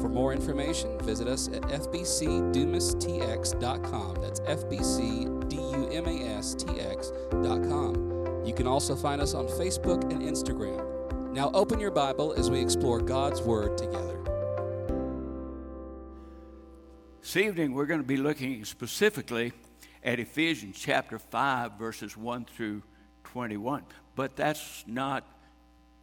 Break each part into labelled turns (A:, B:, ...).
A: For more information, visit us at fbcdumastx.com. That's fbcdumastx.com. You can also find us on Facebook and Instagram. Now open your Bible as we explore God's Word together.
B: This evening, we're going to be looking specifically at Ephesians chapter 5, verses 1 through 21. But that's not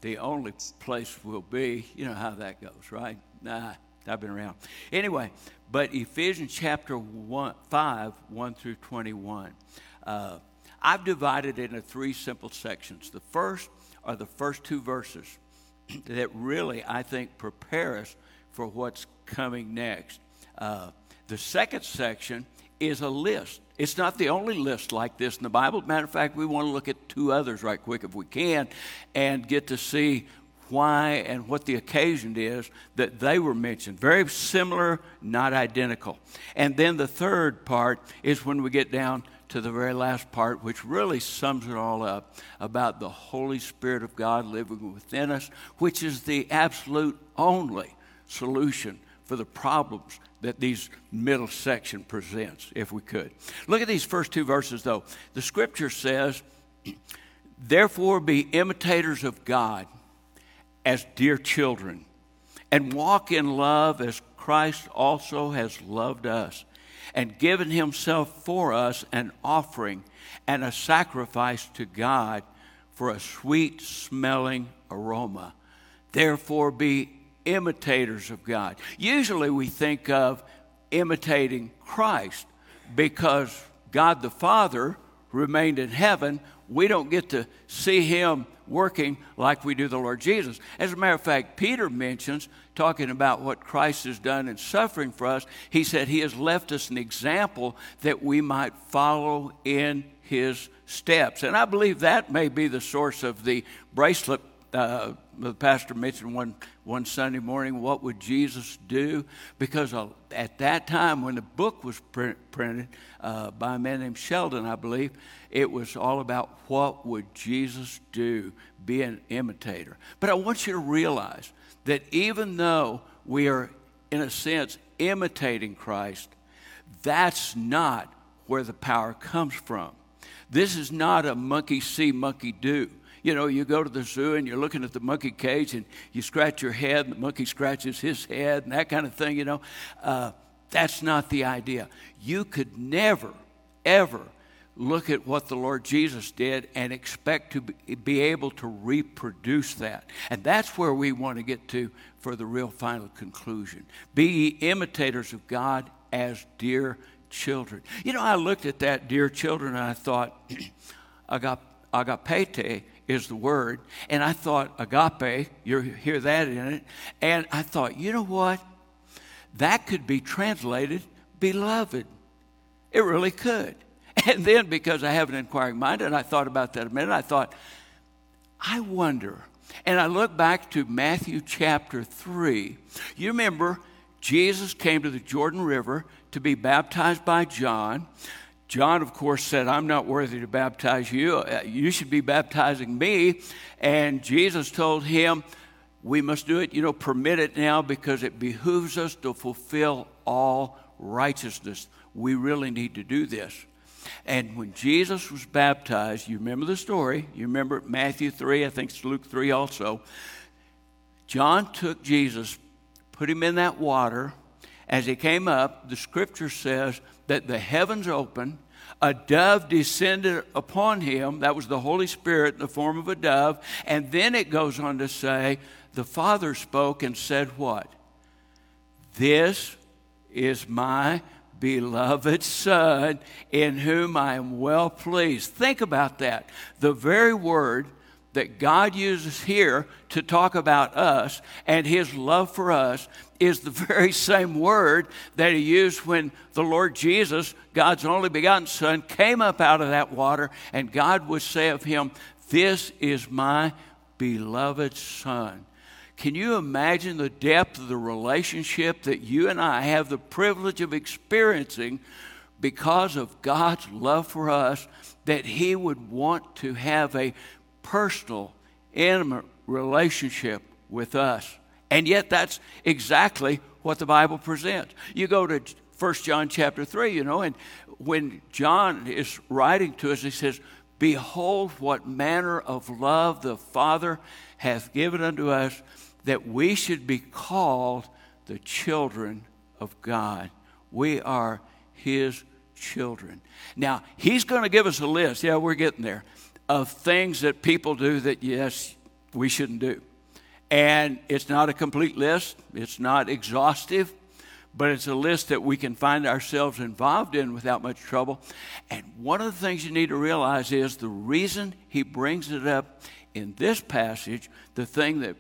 B: the only place we'll be. You know how that goes, right? Nah, I've been around. Anyway, but Ephesians chapter one, 5, 1 through 21. Uh, I've divided it into three simple sections. The first are the first two verses that really, I think, prepare us for what's coming next. Uh, the second section is a list. It's not the only list like this in the Bible. Matter of fact, we want to look at two others right quick if we can and get to see why and what the occasion is that they were mentioned. Very similar, not identical. And then the third part is when we get down to the very last part, which really sums it all up about the Holy Spirit of God living within us, which is the absolute only solution for the problems that these middle section presents, if we could. Look at these first two verses, though. The scripture says, Therefore be imitators of God as dear children, and walk in love as Christ also has loved us, and given himself for us an offering and a sacrifice to God for a sweet smelling aroma. Therefore, be imitators of God. Usually, we think of imitating Christ because God the Father remained in heaven. We don't get to see him working like we do the Lord Jesus. As a matter of fact, Peter mentions, talking about what Christ has done in suffering for us, he said he has left us an example that we might follow in his steps. And I believe that may be the source of the bracelet. Uh, the pastor mentioned one, one Sunday morning, what would Jesus do? Because uh, at that time, when the book was print, printed uh, by a man named Sheldon, I believe, it was all about what would Jesus do, be an imitator. But I want you to realize that even though we are, in a sense, imitating Christ, that's not where the power comes from. This is not a monkey see, monkey do. You know, you go to the zoo and you're looking at the monkey cage and you scratch your head and the monkey scratches his head and that kind of thing, you know. Uh, that's not the idea. You could never, ever look at what the Lord Jesus did and expect to be able to reproduce that. And that's where we want to get to for the real final conclusion. Be ye imitators of God as dear children. You know, I looked at that, dear children, and I thought, agapete is the word. And I thought, agape, you hear that in it. And I thought, you know what? That could be translated beloved. It really could. And then because I have an inquiring mind, and I thought about that a minute, I thought, I wonder. And I look back to Matthew chapter 3. You remember, Jesus came to the Jordan River to be baptized by John. John, of course, said, I'm not worthy to baptize you. Uh, you should be baptizing me. And Jesus told him, We must do it, you know, permit it now because it behooves us to fulfill all righteousness. We really need to do this. And when Jesus was baptized, you remember the story. You remember Matthew 3, I think it's Luke 3 also. John took Jesus, put him in that water. As he came up, the scripture says that the heavens opened, a dove descended upon him. That was the Holy Spirit in the form of a dove. And then it goes on to say, the Father spoke and said, What? This is my beloved Son, in whom I am well pleased. Think about that. The very word that God uses here to talk about us and his love for us is the very same word that he used when the Lord Jesus, God's only begotten Son, came up out of that water, and God would say of him, This is my beloved Son. Can you imagine the depth of the relationship that you and I have the privilege of experiencing because of God's love for us? That He would want to have a personal, intimate relationship with us. And yet, that's exactly what the Bible presents. You go to 1 John chapter 3, you know, and when John is writing to us, he says, Behold, what manner of love the Father hath given unto us that we should be called the children of God. We are His children. Now, He's going to give us a list, yeah, we're getting there, of things that people do that, yes, we shouldn't do. And it's not a complete list, it's not exhaustive, but it's a list that we can find ourselves involved in without much trouble. And one of the things you need to realize is the reason He brings it up in this passage, the thing that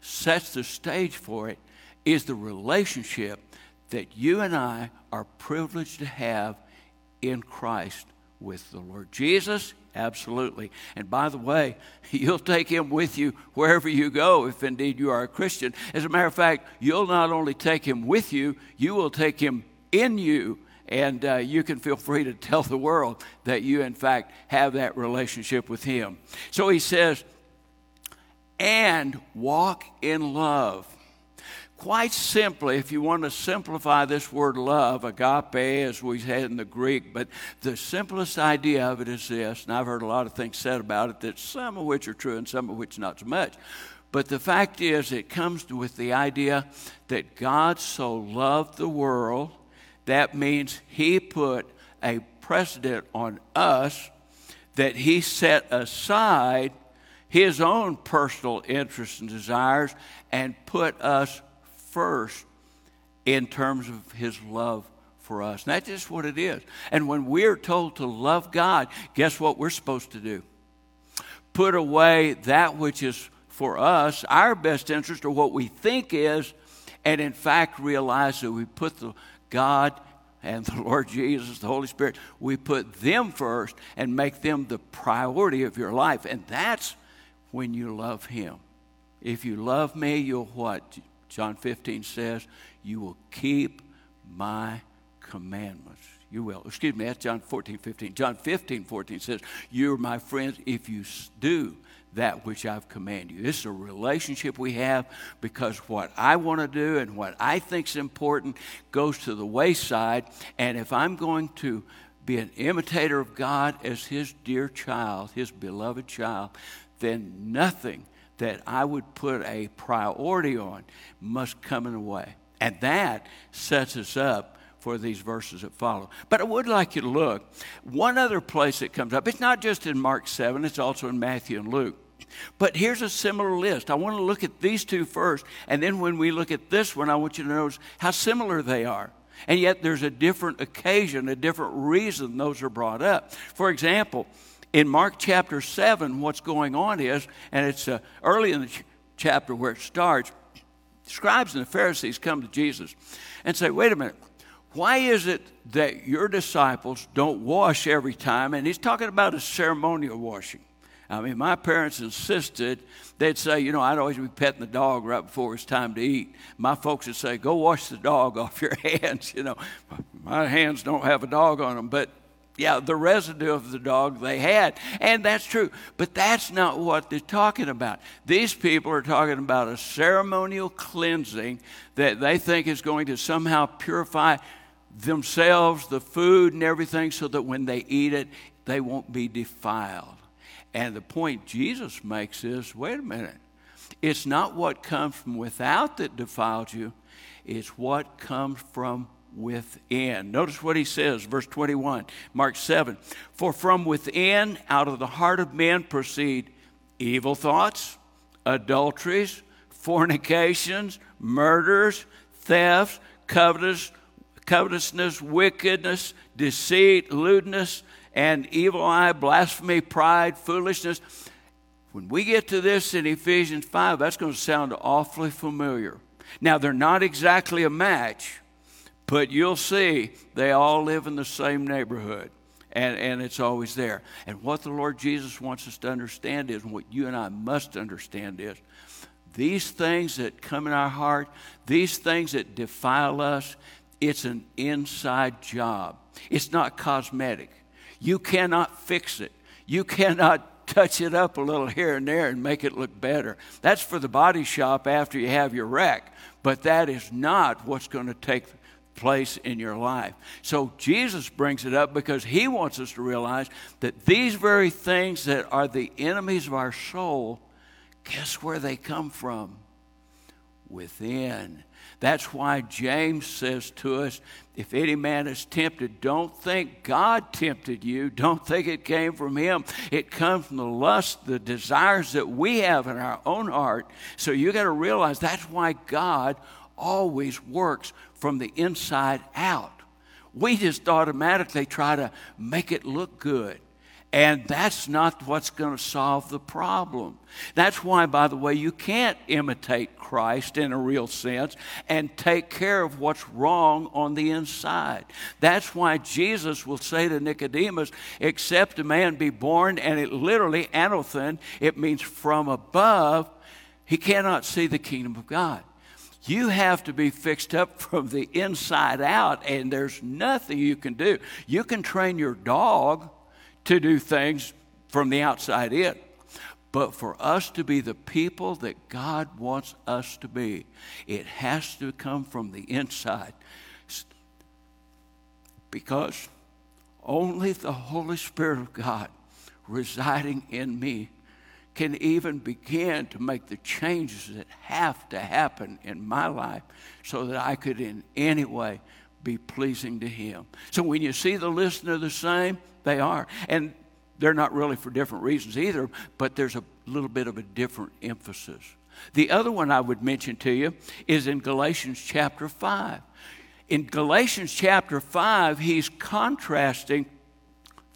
B: sets the stage for it is the relationship that you and I are privileged to have in Christ with the Lord Jesus. Absolutely. And by the way, you'll take him with you wherever you go if indeed you are a Christian. As a matter of fact, you'll not only take him with you, you will take him in you. And uh, you can feel free to tell the world that you, in fact, have that relationship with him. So he says, and walk in love. Quite simply, if you want to simplify this word love, agape, as we had in the Greek, but the simplest idea of it is this, and I've heard a lot of things said about it, that some of which are true and some of which not so much. But the fact is, it comes with the idea that God so loved the world, that means He put a precedent on us that He set aside his own personal interests and desires and put us first in terms of his love for us. And that's just what it is. And when we're told to love God, guess what we're supposed to do? Put away that which is for us, our best interest, or what we think is, and in fact realize that we put the God and the Lord Jesus, the Holy Spirit, we put them first and make them the priority of your life. And that's when you love Him. If you love me, you'll what? John 15 says, You will keep my commandments. You will. Excuse me, that's John 14, 15. John 15, 14 says, You're my friends if you do that which I've commanded you. Is a relationship we have because what I want to do and what I think is important goes to the wayside. And if I'm going to be an imitator of God as His dear child, His beloved child, then nothing that I would put a priority on must come in the way. And that sets us up for these verses that follow. But I would like you to look. One other place that comes up, it's not just in Mark 7, it's also in Matthew and Luke. But here's a similar list. I want to look at these two first, and then when we look at this one, I want you to notice how similar they are. And yet there's a different occasion, a different reason those are brought up. For example, in Mark chapter 7, what's going on is, and it's uh, early in the ch- chapter where it starts, scribes and the Pharisees come to Jesus and say, wait a minute, why is it that your disciples don't wash every time? And he's talking about a ceremonial washing. I mean, my parents insisted, they'd say, you know, I'd always be petting the dog right before it's time to eat. My folks would say, go wash the dog off your hands. You know, my hands don't have a dog on them, but yeah, the residue of the dog they had. And that's true. But that's not what they're talking about. These people are talking about a ceremonial cleansing that they think is going to somehow purify themselves, the food, and everything, so that when they eat it, they won't be defiled. And the point Jesus makes is wait a minute. It's not what comes from without that defiles you, it's what comes from within. Notice what he says, verse 21, Mark 7. For from within, out of the heart of men, proceed evil thoughts, adulteries, fornications, murders, thefts, covetous, covetousness, wickedness, deceit, lewdness, and evil eye, blasphemy, pride, foolishness. When we get to this in Ephesians 5, that's going to sound awfully familiar. Now, they're not exactly a match, but you'll see they all live in the same neighborhood. And, and it's always there. And what the Lord Jesus wants us to understand is, what you and I must understand is, these things that come in our heart, these things that defile us, it's an inside job. It's not cosmetic. You cannot fix it. You cannot touch it up a little here and there and make it look better. That's for the body shop after you have your wreck, but that is not what's going to take place in your life. So Jesus brings it up because he wants us to realize that these very things that are the enemies of our soul, guess where they come from? Within. That's why James says to us if any man is tempted, don't think God tempted you. Don't think it came from him. It comes from the lust, the desires that we have in our own heart. So you got to realize that's why God always works from the inside out. We just automatically try to make it look good. And that's not what's going to solve the problem. That's why, by the way, you can't imitate Christ in a real sense and take care of what's wrong on the inside. That's why Jesus will say to Nicodemus, Except a man be born, and it literally, anothen, it means from above, he cannot see the kingdom of God. You have to be fixed up from the inside out, and there's nothing you can do. You can train your dog to do things from the outside in. But for us to be the people that God wants us to be, it has to come from the inside. Because only the Holy Spirit of God residing in me can even begin to make the changes that have to happen in my life so that I could in any way be pleasing to Him. So when you see the list, they're the same, they are. And they're not really for different reasons either, but there's a little bit of a different emphasis. The other one I would mention to you is in Galatians chapter 5. In Galatians chapter 5, he's contrasting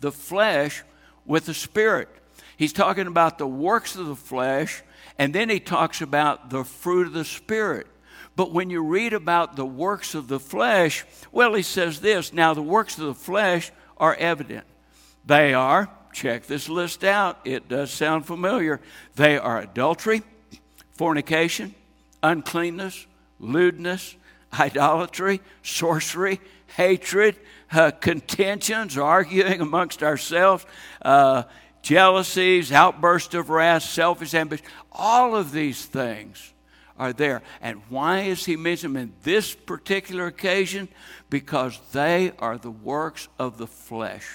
B: the flesh with the spirit. He's talking about the works of the flesh, and then he talks about the fruit of the spirit. But when you read about the works of the flesh, well, he says this now the works of the flesh are evident. They are, check this list out, it does sound familiar. They are adultery, fornication, uncleanness, lewdness, idolatry, sorcery, hatred, uh, contentions, arguing amongst ourselves, uh, jealousies, outbursts of wrath, selfish ambition. All of these things are there. And why is he mentioning them in this particular occasion? Because they are the works of the flesh.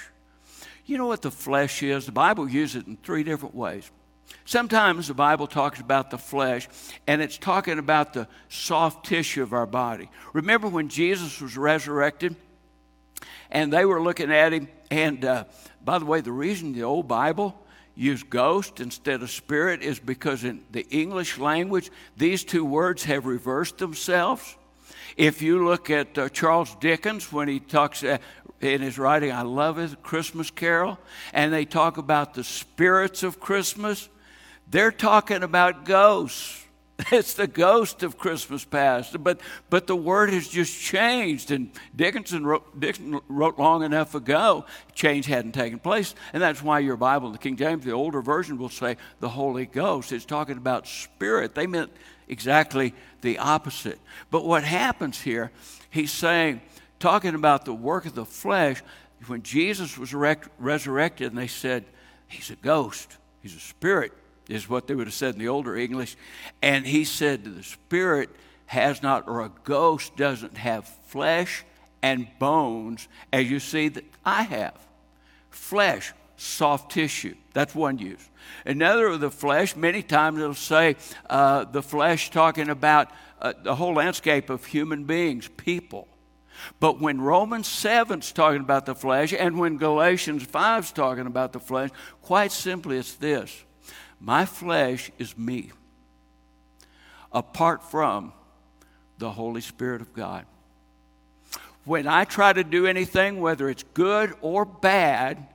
B: You know what the flesh is? The Bible uses it in three different ways. Sometimes the Bible talks about the flesh, and it's talking about the soft tissue of our body. Remember when Jesus was resurrected, and they were looking at him, and uh, by the way, the reason the old Bible used ghost instead of spirit is because in the English language, these two words have reversed themselves. If you look at uh, Charles Dickens, when he talks uh, in his writing, I love it, Christmas Carol, and they talk about the spirits of Christmas, they're talking about ghosts. It's the ghost of Christmas past. But, but the word has just changed. And Dickinson wrote, Dickinson wrote long enough ago, change hadn't taken place. And that's why your Bible, the King James, the older version, will say the Holy Ghost. It's talking about spirit. They meant exactly the opposite. But what happens here, he's saying, talking about the work of the flesh, when Jesus was resurrected and they said, He's a ghost, He's a spirit is what they would have said in the older English. And he said, The spirit has not, or a ghost doesn't have flesh and bones as you see that I have. Flesh, soft tissue. That's one use. Another of the flesh, many times it'll say uh, the flesh talking about uh, the whole landscape of human beings, people. But when Romans 7's talking about the flesh and when Galatians 5's talking about the flesh, quite simply it's this my flesh is me, apart from the Holy Spirit of God. When I try to do anything, whether it's good or bad,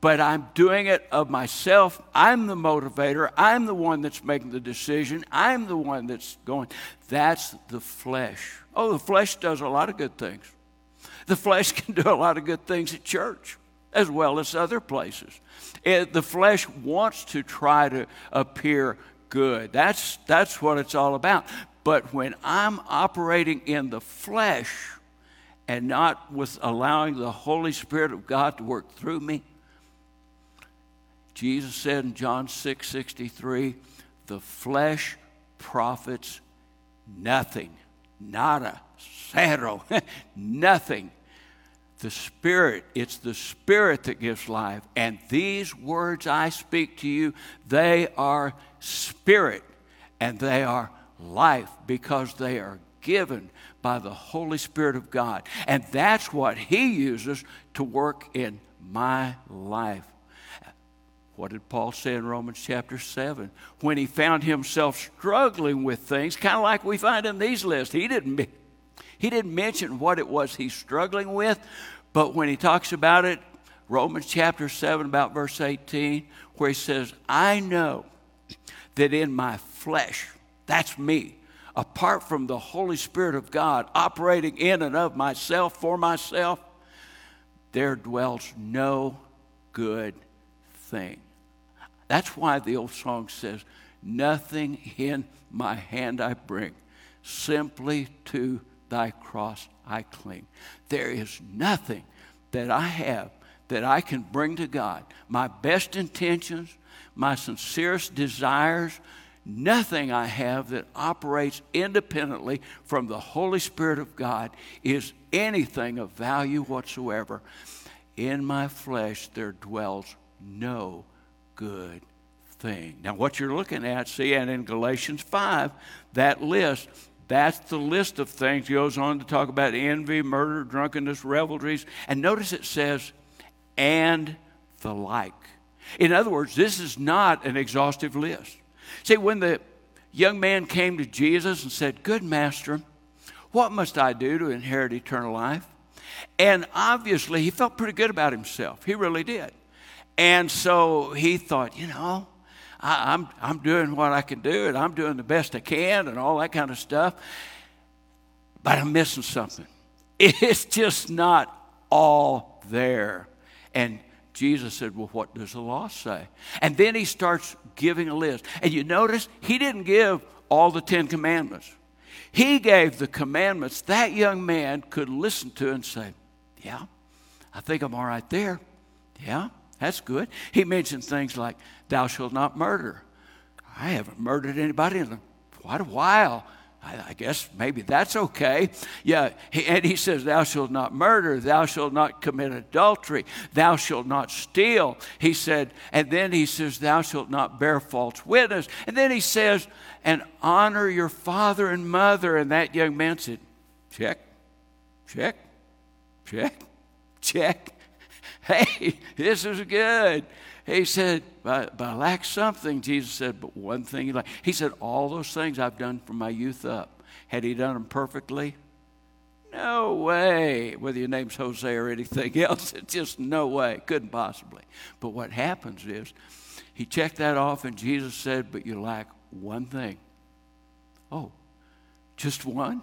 B: but I'm doing it of myself. I'm the motivator. I'm the one that's making the decision. I'm the one that's going. That's the flesh. Oh, the flesh does a lot of good things. The flesh can do a lot of good things at church as well as other places. It, the flesh wants to try to appear good. That's, that's what it's all about. But when I'm operating in the flesh and not with allowing the Holy Spirit of God to work through me, Jesus said in John 6 63, the flesh profits nothing. Nada, cero, nothing. The Spirit, it's the Spirit that gives life. And these words I speak to you, they are Spirit and they are life because they are given by the Holy Spirit of God. And that's what He uses to work in my life. What did Paul say in Romans chapter 7? When he found himself struggling with things, kind of like we find in these lists, he didn't, he didn't mention what it was he's struggling with, but when he talks about it, Romans chapter 7, about verse 18, where he says, I know that in my flesh, that's me, apart from the Holy Spirit of God operating in and of myself, for myself, there dwells no good thing. That's why the old song says, Nothing in my hand I bring, simply to thy cross I cling. There is nothing that I have that I can bring to God. My best intentions, my sincerest desires, nothing I have that operates independently from the Holy Spirit of God is anything of value whatsoever. In my flesh there dwells no good thing. Now, what you're looking at, see, and in Galatians 5, that list, that's the list of things. He goes on to talk about envy, murder, drunkenness, revelries. And notice it says, and the like. In other words, this is not an exhaustive list. See, when the young man came to Jesus and said, Good master, what must I do to inherit eternal life? And obviously, he felt pretty good about himself. He really did. And so he thought, you know, I, am I'm, I'm doing what I can do and I'm doing the best I can and all that kind of stuff. But I'm missing something. It's just not all there. And Jesus said, Well, what does the law say? And then he starts giving a list. And you notice he didn't give all the Ten Commandments, he gave the commandments that young man could listen to and say, Yeah, I think I'm all right there. Yeah, that's good. He mentioned things like, Thou shalt not murder. I haven't murdered anybody in quite a while. I, guess maybe that's okay. Yeah, and he says, Thou shalt not murder, thou shalt not commit adultery, thou shalt not steal. He said, and then he says, Thou shalt not bear false witness. And then he says, And honor your father and mother. And that young man said, Check, check, check, check. Hey, this is good. He said, but, but I lack something. Jesus said, but one thing you lack. He said, all those things I've done from my youth up. Had he done them perfectly? No way. Whether your name's Jose or anything else, it's just no way. Couldn't possibly. But what happens is, he checked that off, and Jesus said, but you lack one thing. Oh, just one?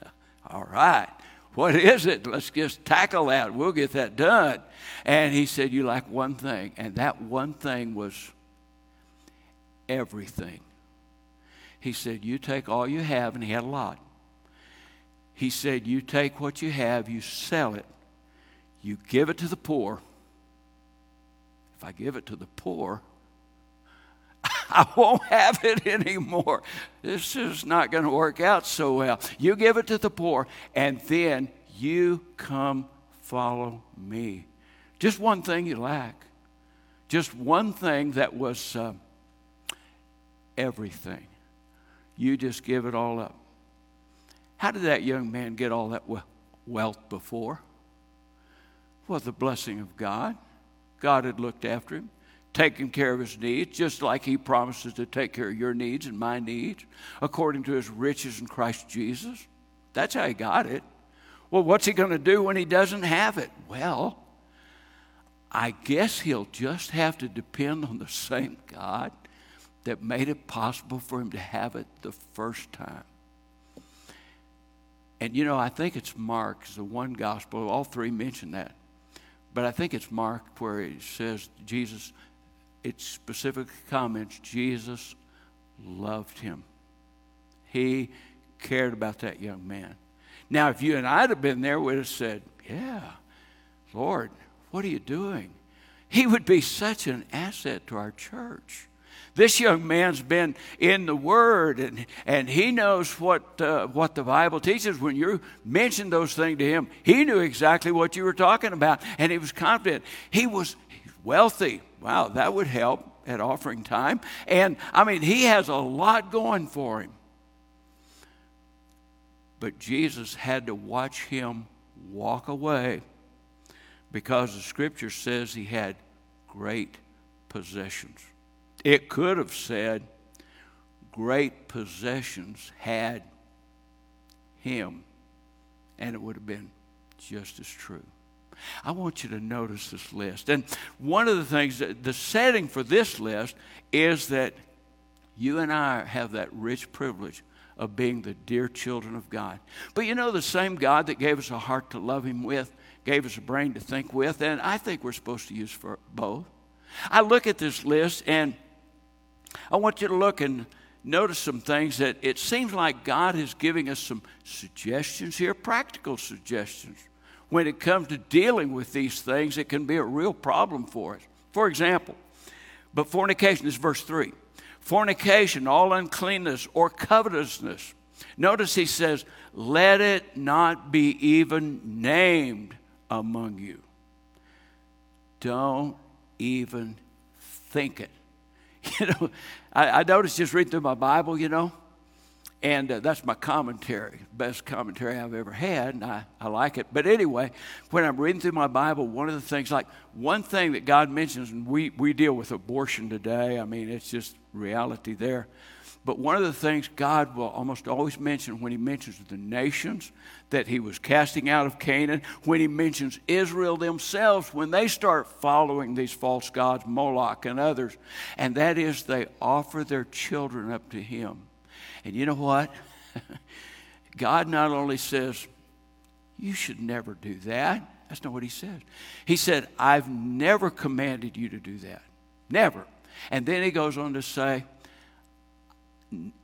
B: all right. What is it? Let's just tackle that. We'll get that done. And he said, You lack one thing. And that one thing was everything. He said, You take all you have, and he had a lot. He said, You take what you have, you sell it, you give it to the poor. If I give it to the poor, I won't have it anymore. This is not going to work out so well. You give it to the poor, and then you come follow me. Just one thing you lack. Just one thing that was uh, everything. You just give it all up. How did that young man get all that wealth before? Well, the blessing of God. God had looked after him taking care of his needs, just like he promises to take care of your needs and my needs, according to his riches in Christ Jesus. That's how he got it. Well, what's he going to do when he doesn't have it? Well, I guess he'll just have to depend on the same God that made it possible for him to have it the first time. And you know, I think it's Mark, the one gospel, all three mention that. But I think it's Mark where it says Jesus, it specific comments Jesus loved him. He cared about that young man. Now, if you and I had been there, we'd have said, Yeah, Lord, what are you doing? He would be such an asset to our church. This young man's been in the Word and, and he knows what, uh, what the Bible teaches. When you mentioned those things to him, he knew exactly what you were talking about and he was confident. He was wealthy. Wow, that would help at offering time. And I mean, he has a lot going for him. But Jesus had to watch him walk away because the scripture says he had great possessions. It could have said, Great possessions had him, and it would have been just as true. I want you to notice this list. And one of the things, the setting for this list is that you and I have that rich privilege of being the dear children of God. But you know, the same God that gave us a heart to love Him with, gave us a brain to think with, and I think we're supposed to use for both. I look at this list and I want you to look and notice some things that it seems like God is giving us some suggestions here, practical suggestions. When it comes to dealing with these things, it can be a real problem for us. For example, but fornication is verse 3. Fornication, all uncleanness or covetousness. Notice he says, let it not be even named among you. Don't even think it. You know, I, I noticed just reading through my Bible, you know, and uh, that's my commentary, best commentary I've ever had, and I, I like it. But anyway, when I'm reading through my Bible, one of the things, like one thing that God mentions, and we, we deal with abortion today, I mean, it's just reality there. But one of the things God will almost always mention when He mentions the nations that He was casting out of Canaan, when He mentions Israel themselves, when they start following these false gods, Moloch and others, and that is they offer their children up to Him. And you know what? God not only says, You should never do that. That's not what He says. He said, I've never commanded you to do that. Never. And then He goes on to say,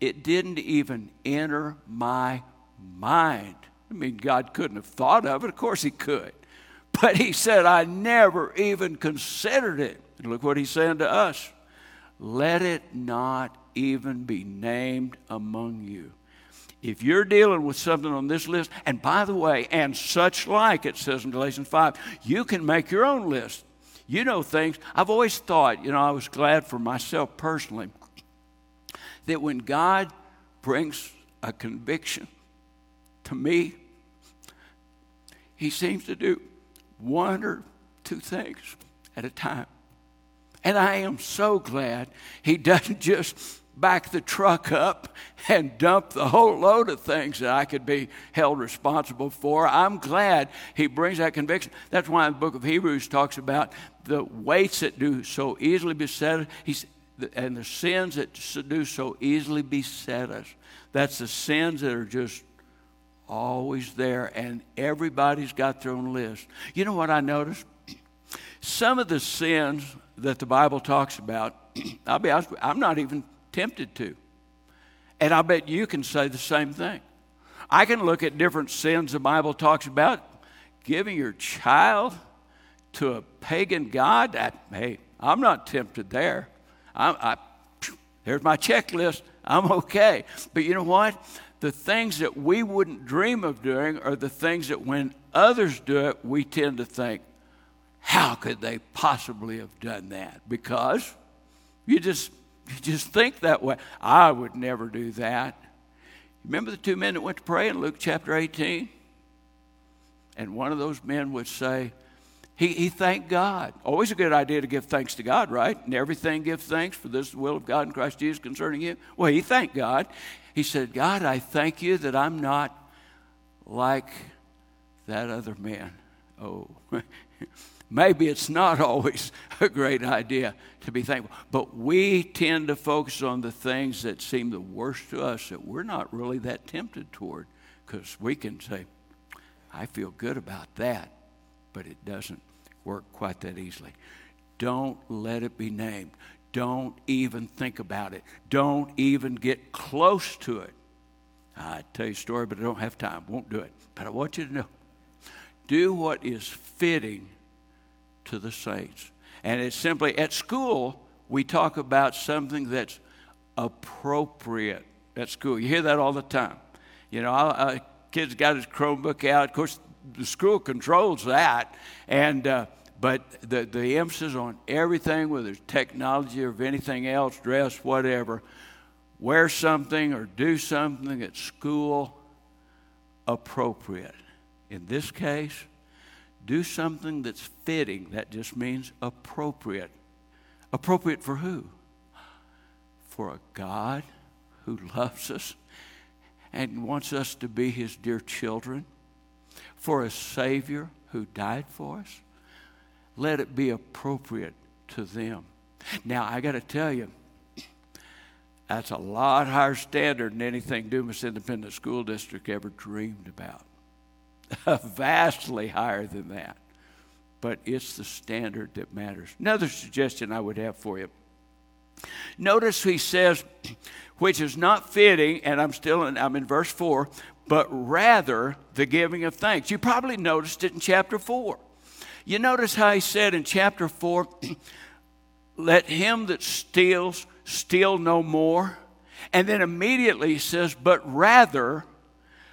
B: it didn't even enter my mind. I mean, God couldn't have thought of it. Of course, He could. But He said, I never even considered it. And look what He's saying to us let it not even be named among you. If you're dealing with something on this list, and by the way, and such like, it says in Galatians 5, you can make your own list. You know things. I've always thought, you know, I was glad for myself personally that when God brings a conviction to me, He seems to do one or two things at a time. And I am so glad He doesn't just back the truck up and dump the whole load of things that I could be held responsible for. I'm glad he brings that conviction. That's why the book of Hebrews talks about the weights that do so easily beset us. He's, and the sins that do so easily beset us. That's the sins that are just always there, and everybody's got their own list. You know what I noticed? Some of the sins that the Bible talks about, I'll be honest, I'm not even tempted to. And I bet you can say the same thing. I can look at different sins the Bible talks about. Giving your child to a pagan God, that, hey, I'm not tempted there. I, I, there's my checklist. I'm okay. But you know what? The things that we wouldn't dream of doing are the things that when others do it, we tend to think, how could they possibly have done that? Because you just you just think that way. I would never do that. Remember the two men that went to pray in Luke chapter 18? And one of those men would say, he, he thanked God. Always a good idea to give thanks to God, right? And everything give thanks, for this will of God in Christ Jesus concerning you. Well, he thanked God. He said, God, I thank you that I'm not like that other man. Oh. maybe it's not always a great idea to be thankful. But we tend to focus on the things that seem the worst to us that we're not really that tempted toward because we can say, I feel good about that, but it doesn't work quite that easily. Don't let it be named. Don't even think about it. Don't even get close to it. I tell you a story, but I don't have time. Won't do it. But I want you to know do what is fitting to the saints. And it's simply at school, we talk about something that's appropriate at school. You hear that all the time. You know, I, kid's got his Chromebook out. Of course, the school controls that. And, uh, but the, the emphasis on everything, whether it's technology or anything else, dress, whatever, wear something or do something at school appropriate. In this case, do something that's fitting. That just means appropriate. Appropriate for who? For a God who loves us and wants us to be his dear children. For a Savior who died for us. Let it be appropriate to them. Now, I got to tell you, that's a lot higher standard than anything Dumas Independent School District ever dreamed about. Vastly higher than that. But it's the standard that matters. Another suggestion I would have for you. Notice he says, which is not fitting, and I'm still in, I'm in verse 4, but rather the giving of thanks. You probably noticed it in chapter 4. You notice how he said in chapter 4, let him that steals steal no more. And then immediately he says, But rather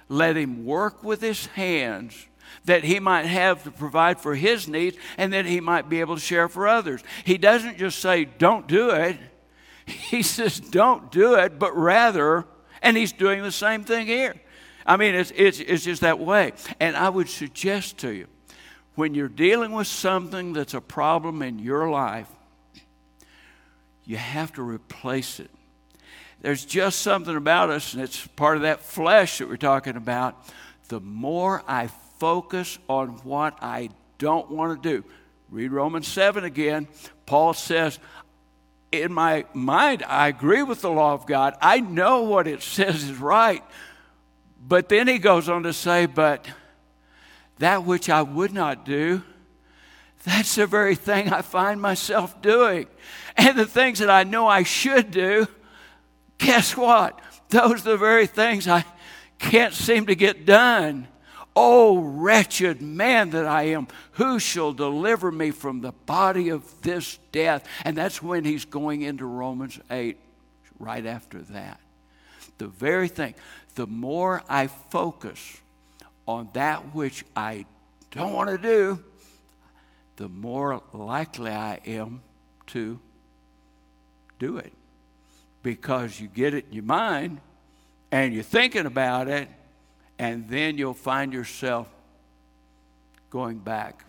B: let him work with his hands that he might have to provide for his needs and that he might be able to share for others. He doesn't just say, Don't do it. He says, Don't do it, but rather, and he's doing the same thing here. I mean, it's, it's, it's just that way. And I would suggest to you, when you're dealing with something that's a problem in your life, you have to replace it. There's just something about us, and it's part of that flesh that we're talking about. The more I focus on what I don't want to do, read Romans 7 again. Paul says, in my mind, I agree with the law of God. I know what it says is right. But then he goes on to say, but that which I would not do, that's the very thing I find myself doing. And the things that I know I should do, guess what? Those are the very things I can't seem to get done. Oh, wretched man that I am, who shall deliver me from the body of this death? And that's when he's going into Romans 8, right after that. The very thing, the more I focus on that which I don't want to do, the more likely I am to do it. Because you get it in your mind and you're thinking about it, and then you'll find yourself going back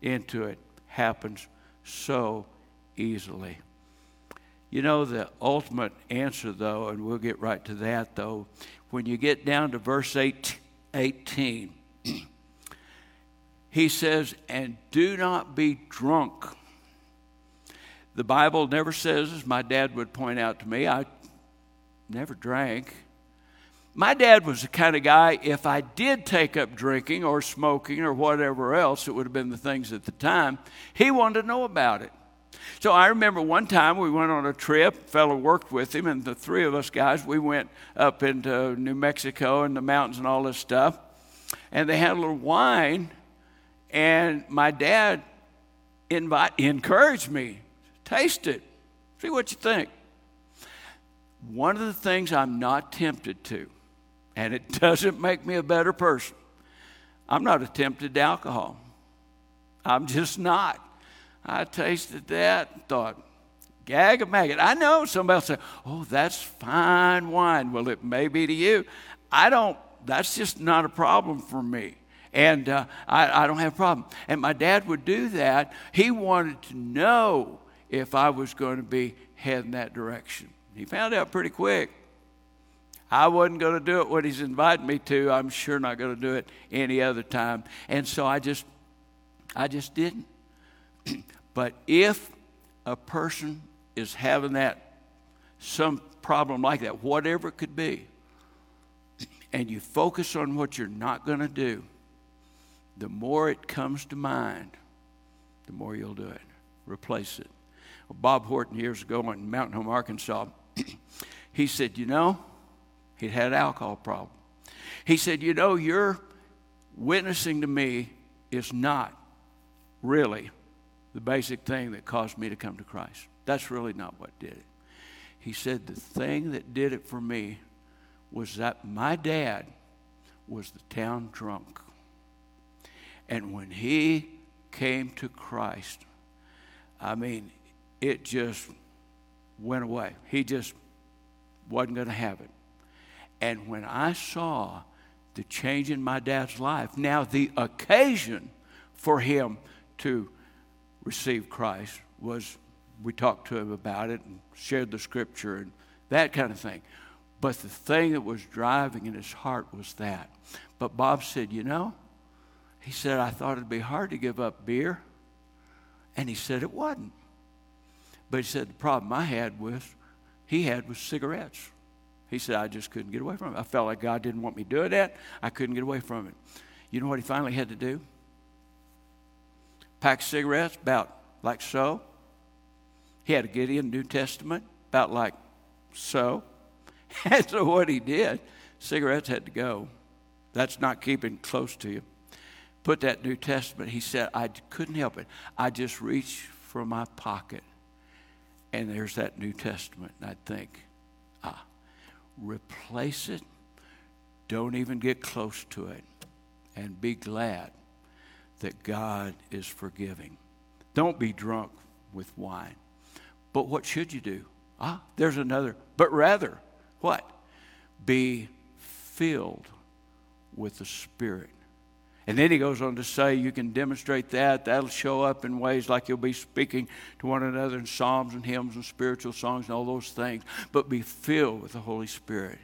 B: into it. Happens so easily. You know, the ultimate answer, though, and we'll get right to that, though, when you get down to verse 8, 18, he says, And do not be drunk. The Bible never says, as my dad would point out to me, I never drank. My dad was the kind of guy, if I did take up drinking or smoking or whatever else, it would have been the things at the time, he wanted to know about it. So I remember one time we went on a trip, a fellow worked with him, and the three of us guys, we went up into New Mexico and the mountains and all this stuff. And they had a little wine, and my dad invite, encouraged me, taste it, see what you think. One of the things I'm not tempted to and it doesn't make me a better person. I'm not tempted to alcohol. I'm just not. I tasted that and thought, gag a maggot. I know somebody else say, oh, that's fine wine. Well, it may be to you. I don't, that's just not a problem for me. And uh, I, I don't have a problem. And my dad would do that. He wanted to know if I was going to be heading that direction. He found out pretty quick. I wasn't going to do it when he's invited me to. I'm sure not going to do it any other time. And so I just, I just didn't. but if a person is having that, some problem like that, whatever it could be, and you focus on what you're not going to do, the more it comes to mind, the more you'll do it. Replace it. Bob Horton, years ago in Mountain Home, Arkansas, he said, You know, he'd had an alcohol problem. He said, You know, your witnessing to me is not really the basic thing that caused me to come to Christ. That's really not what did it. He said, The thing that did it for me was that my dad was the town drunk. And when he came to Christ, I mean, it just went away. He just wasn't going to have it. And when I saw the change in my dad's life, now the occasion for him to receive Christ was we talked to him about it and shared the scripture and that kind of thing. But the thing that was driving in his heart was that. But Bob said, You know, he said, I thought it'd be hard to give up beer. And he said it wasn't. But he said, The problem I had was, he had was cigarettes. He said, I just couldn't get away from it. I felt like God didn't want me doing that. I couldn't get away from it. You know what he finally had to do? Pack cigarettes about like so. He had a Gideon New Testament about like so. And so what he did, cigarettes had to go. That's not keeping close to you. Put that New Testament. He said, I couldn't help it. I just reached for my pocket. And there's that New Testament. And I think, ah, replace it. Don't even get close to it. And be glad that God is forgiving. Don't be drunk with wine. But what should you do? Ah, there's another. But rather, what? Be filled with the Spirit. And then he goes on to say, you can demonstrate that. That'll show up in ways like you'll be speaking to one another in psalms and hymns and spiritual songs and all those things. But be filled with the Holy Spirit.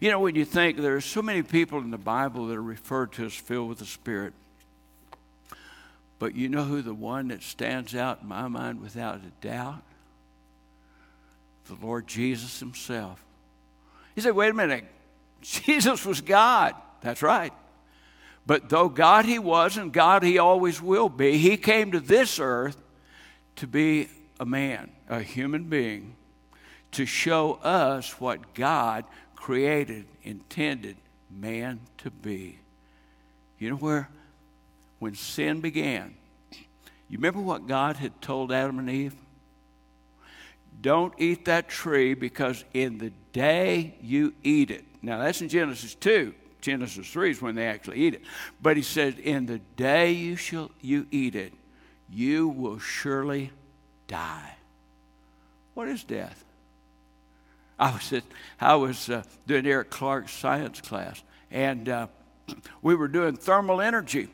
B: You know, when you think there are so many people in the Bible that are referred to as filled with the Spirit, but you know who the one that stands out in my mind without a doubt? The Lord Jesus Himself. He said, wait a minute, Jesus was God. That's right. But though God He was and God He always will be, He came to this earth to be a man, a human being, to show us what God created, intended man to be. You know where when sin began, you remember what God had told Adam and Eve? Don't eat that tree because in the day you eat it. Now that's in Genesis 2. Genesis 3 is when they actually eat it. But he said, In the day you shall you eat it, you will surely die. What is death? I was at, I was uh, doing Eric Clark's science class, and uh, we were doing thermal energy.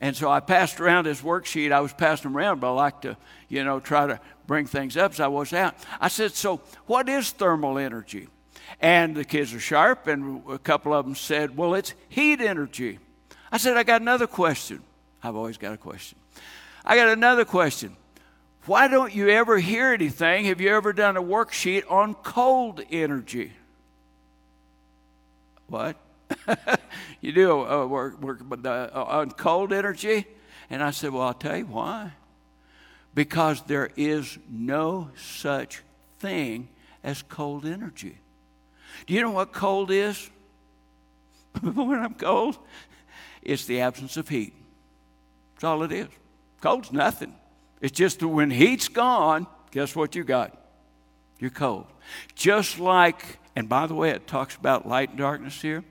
B: And so I passed around his worksheet. I was passing around, but I like to, you know, try to bring things up as I was out. I said, So, what is thermal energy? And the kids are sharp, and a couple of them said, Well, it's heat energy. I said, I got another question. I've always got a question. I got another question. Why don't you ever hear anything? Have you ever done a worksheet on cold energy? What? you do a, work, work uh, on cold energy? And I said, Well, I'll tell you why. Because there is no such thing as cold energy. Do you know what cold is? when I'm cold, it's the absence of heat. That's all it is. Cold's nothing. It's just that when heat's gone, guess what you got? You're cold. Just like, and by the way, it talks about light and darkness here.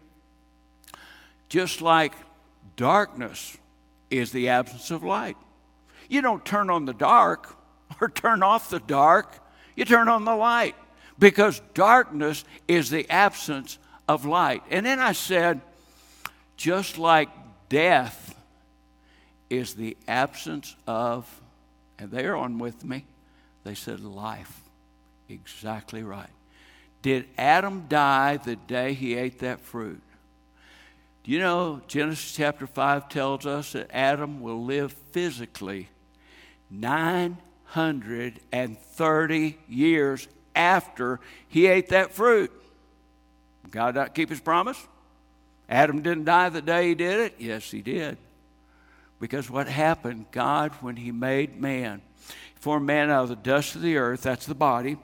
B: Just like darkness is the absence of light. You don't turn on the dark or turn off the dark, you turn on the light because darkness is the absence of light. And then I said, just like death is the absence of, and they're on with me, they said life. Exactly right. Did Adam die the day he ate that fruit? Do you know Genesis chapter 5 tells us that Adam will live physically 930 years after he ate that fruit. God not keep his promise? Adam didn't die the day he did it? Yes, he did. Because what happened, God, when he made man, formed man out of the dust of the earth, that's the body,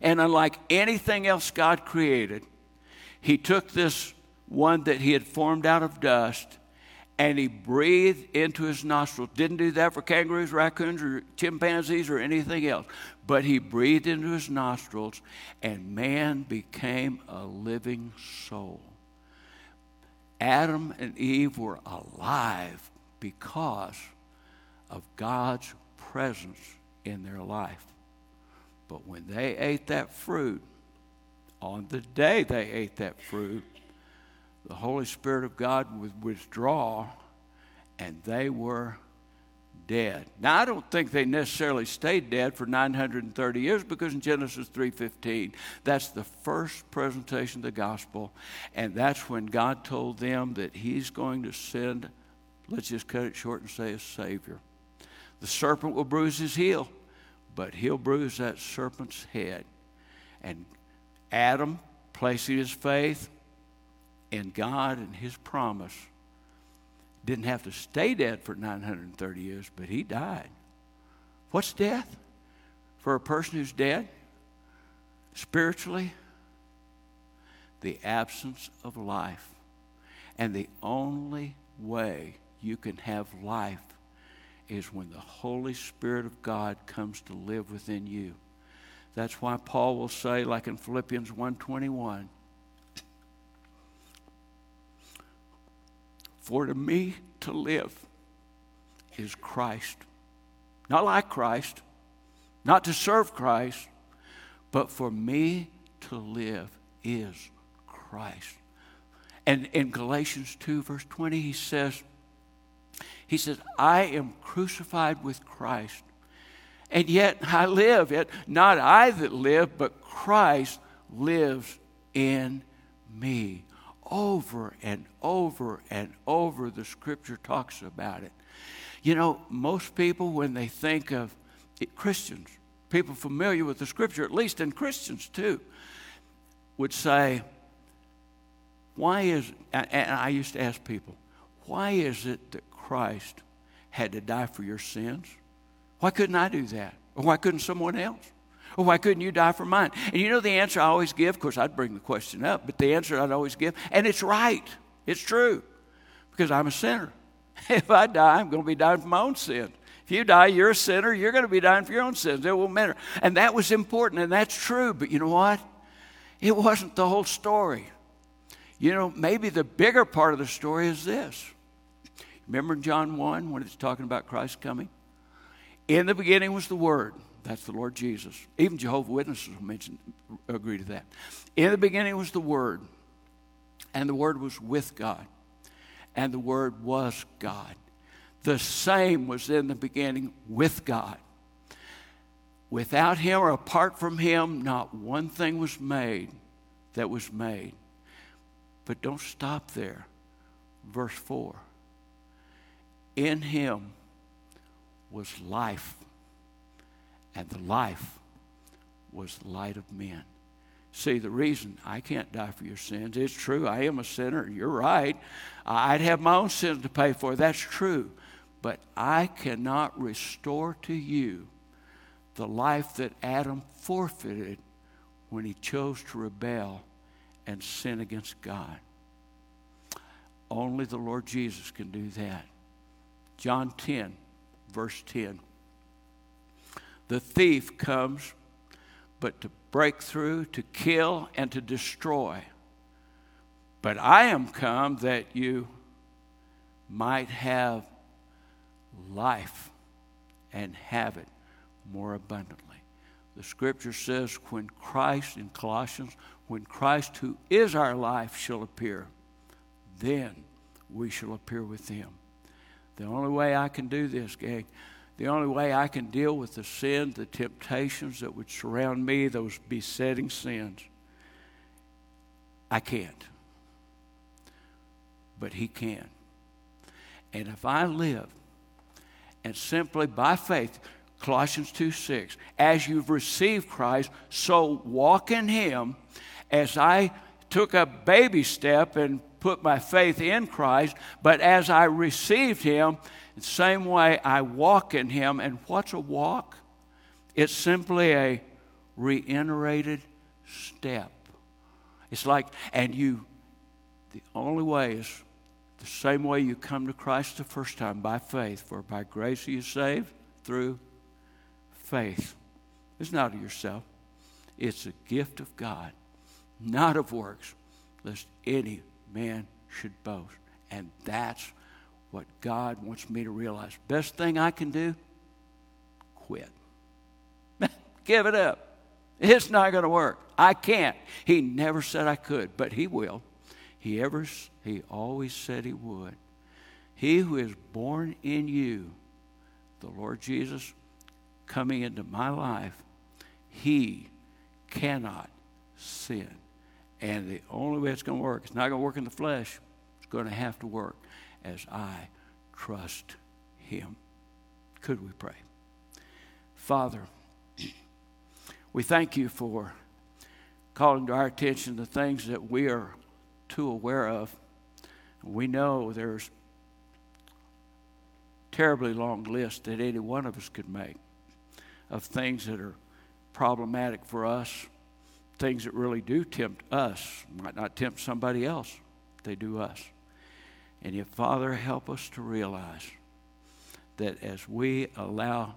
B: and unlike anything else God created, he took this one that he had formed out of dust and he breathed into his nostrils. Didn't do that for kangaroos, raccoons, or chimpanzees, or anything else. But he breathed into his nostrils, and man became a living soul. Adam and Eve were alive because of God's presence in their life. But when they ate that fruit, on the day they ate that fruit, the Holy Spirit of God would withdraw and they were dead. Now I don't think they necessarily stayed dead for 930 years because in Genesis 3:15 that's the first presentation of the gospel and that's when God told them that he's going to send let's just cut it short and say a savior. The serpent will bruise his heel, but he'll bruise that serpent's head. And Adam placing his faith in God and his promise didn't have to stay dead for 930 years, but he died. What's death? For a person who's dead, spiritually, the absence of life. And the only way you can have life is when the Holy Spirit of God comes to live within you. That's why Paul will say, like in Philippians 121, For to me to live is Christ. Not like Christ, not to serve Christ, but for me to live is Christ. And in Galatians 2, verse 20, he says, he says, I am crucified with Christ. And yet I live, yet not I that live, but Christ lives in me. Over and over and over, the scripture talks about it. You know, most people, when they think of it, Christians, people familiar with the scripture, at least in Christians too, would say, Why is, and I used to ask people, why is it that Christ had to die for your sins? Why couldn't I do that? Or why couldn't someone else? Or why couldn't you die for mine? And you know the answer I always give? Of course, I'd bring the question up, but the answer I'd always give, and it's right, it's true, because I'm a sinner. If I die, I'm going to be dying for my own sin. If you die, you're a sinner, you're going to be dying for your own sins. It won't matter. And that was important, and that's true, but you know what? It wasn't the whole story. You know, maybe the bigger part of the story is this. Remember John 1 when it's talking about Christ coming? In the beginning was the Word. That's the Lord Jesus. Even Jehovah Witnesses will mention, agree to that. In the beginning was the Word, and the Word was with God, and the Word was God. The same was in the beginning with God. Without Him or apart from Him, not one thing was made that was made. But don't stop there. Verse 4 In Him was life and the life was the light of men. See, the reason I can't die for your sins, it's true, I am a sinner. You're right. I'd have my own sins to pay for. That's true. But I cannot restore to you the life that Adam forfeited when he chose to rebel and sin against God. Only the Lord Jesus can do that. John 10, verse 10. The thief comes but to break through, to kill, and to destroy. But I am come that you might have life and have it more abundantly. The scripture says, when Christ, in Colossians, when Christ, who is our life, shall appear, then we shall appear with him. The only way I can do this, gang, the only way I can deal with the sin, the temptations that would surround me, those besetting sins, I can't. But He can. And if I live and simply by faith, Colossians 2 6, as you've received Christ, so walk in Him. As I took a baby step and put my faith in Christ, but as I received Him, the same way I walk in Him. And what's a walk? It's simply a reiterated step. It's like, and you, the only way is the same way you come to Christ the first time by faith, for by grace are you saved through faith. It's not of yourself, it's a gift of God, not of works, lest any man should boast. And that's what God wants me to realize. Best thing I can do, quit. Give it up. It's not going to work. I can't. He never said I could, but He will. He ever He always said He would. He who is born in you, the Lord Jesus coming into my life, He cannot sin. And the only way it's going to work, it's not going to work in the flesh. It's going to have to work as I trust Him. Could we pray? Father, we thank you for calling to our attention the things that we are too aware of. We know there's terribly long list that any one of us could make of things that are problematic for us, things that really do tempt us, might not tempt somebody else, they do us. And yet, Father, help us to realize that as we allow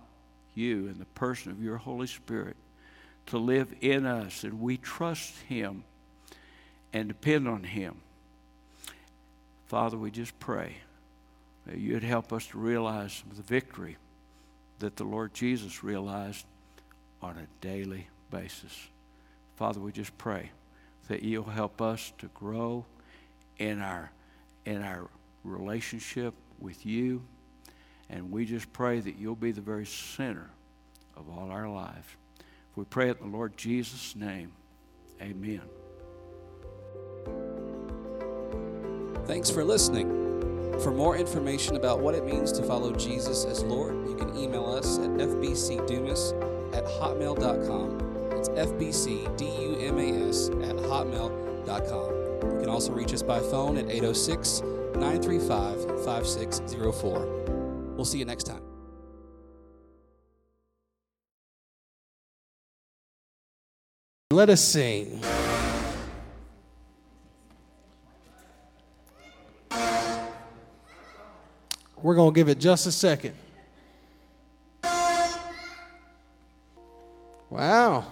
B: you in the person of your Holy Spirit to live in us and we trust Him and depend on Him, Father, we just pray that you'd help us to realize the victory that the Lord Jesus realized on a daily basis. Father, we just pray that you'll help us to grow in our in our relationship with you. And we just pray that you'll be the very center of all our lives. We pray it in the Lord Jesus' name. Amen.
A: Thanks for listening. For more information about what it means to follow Jesus as Lord, you can email us at fbcdumas at hotmail.com. It's fbcdumas at hotmail.com. You can also reach us by phone at 806 935 5604. We'll see you next time.
C: Let us sing. We're going to give it just a second. Wow.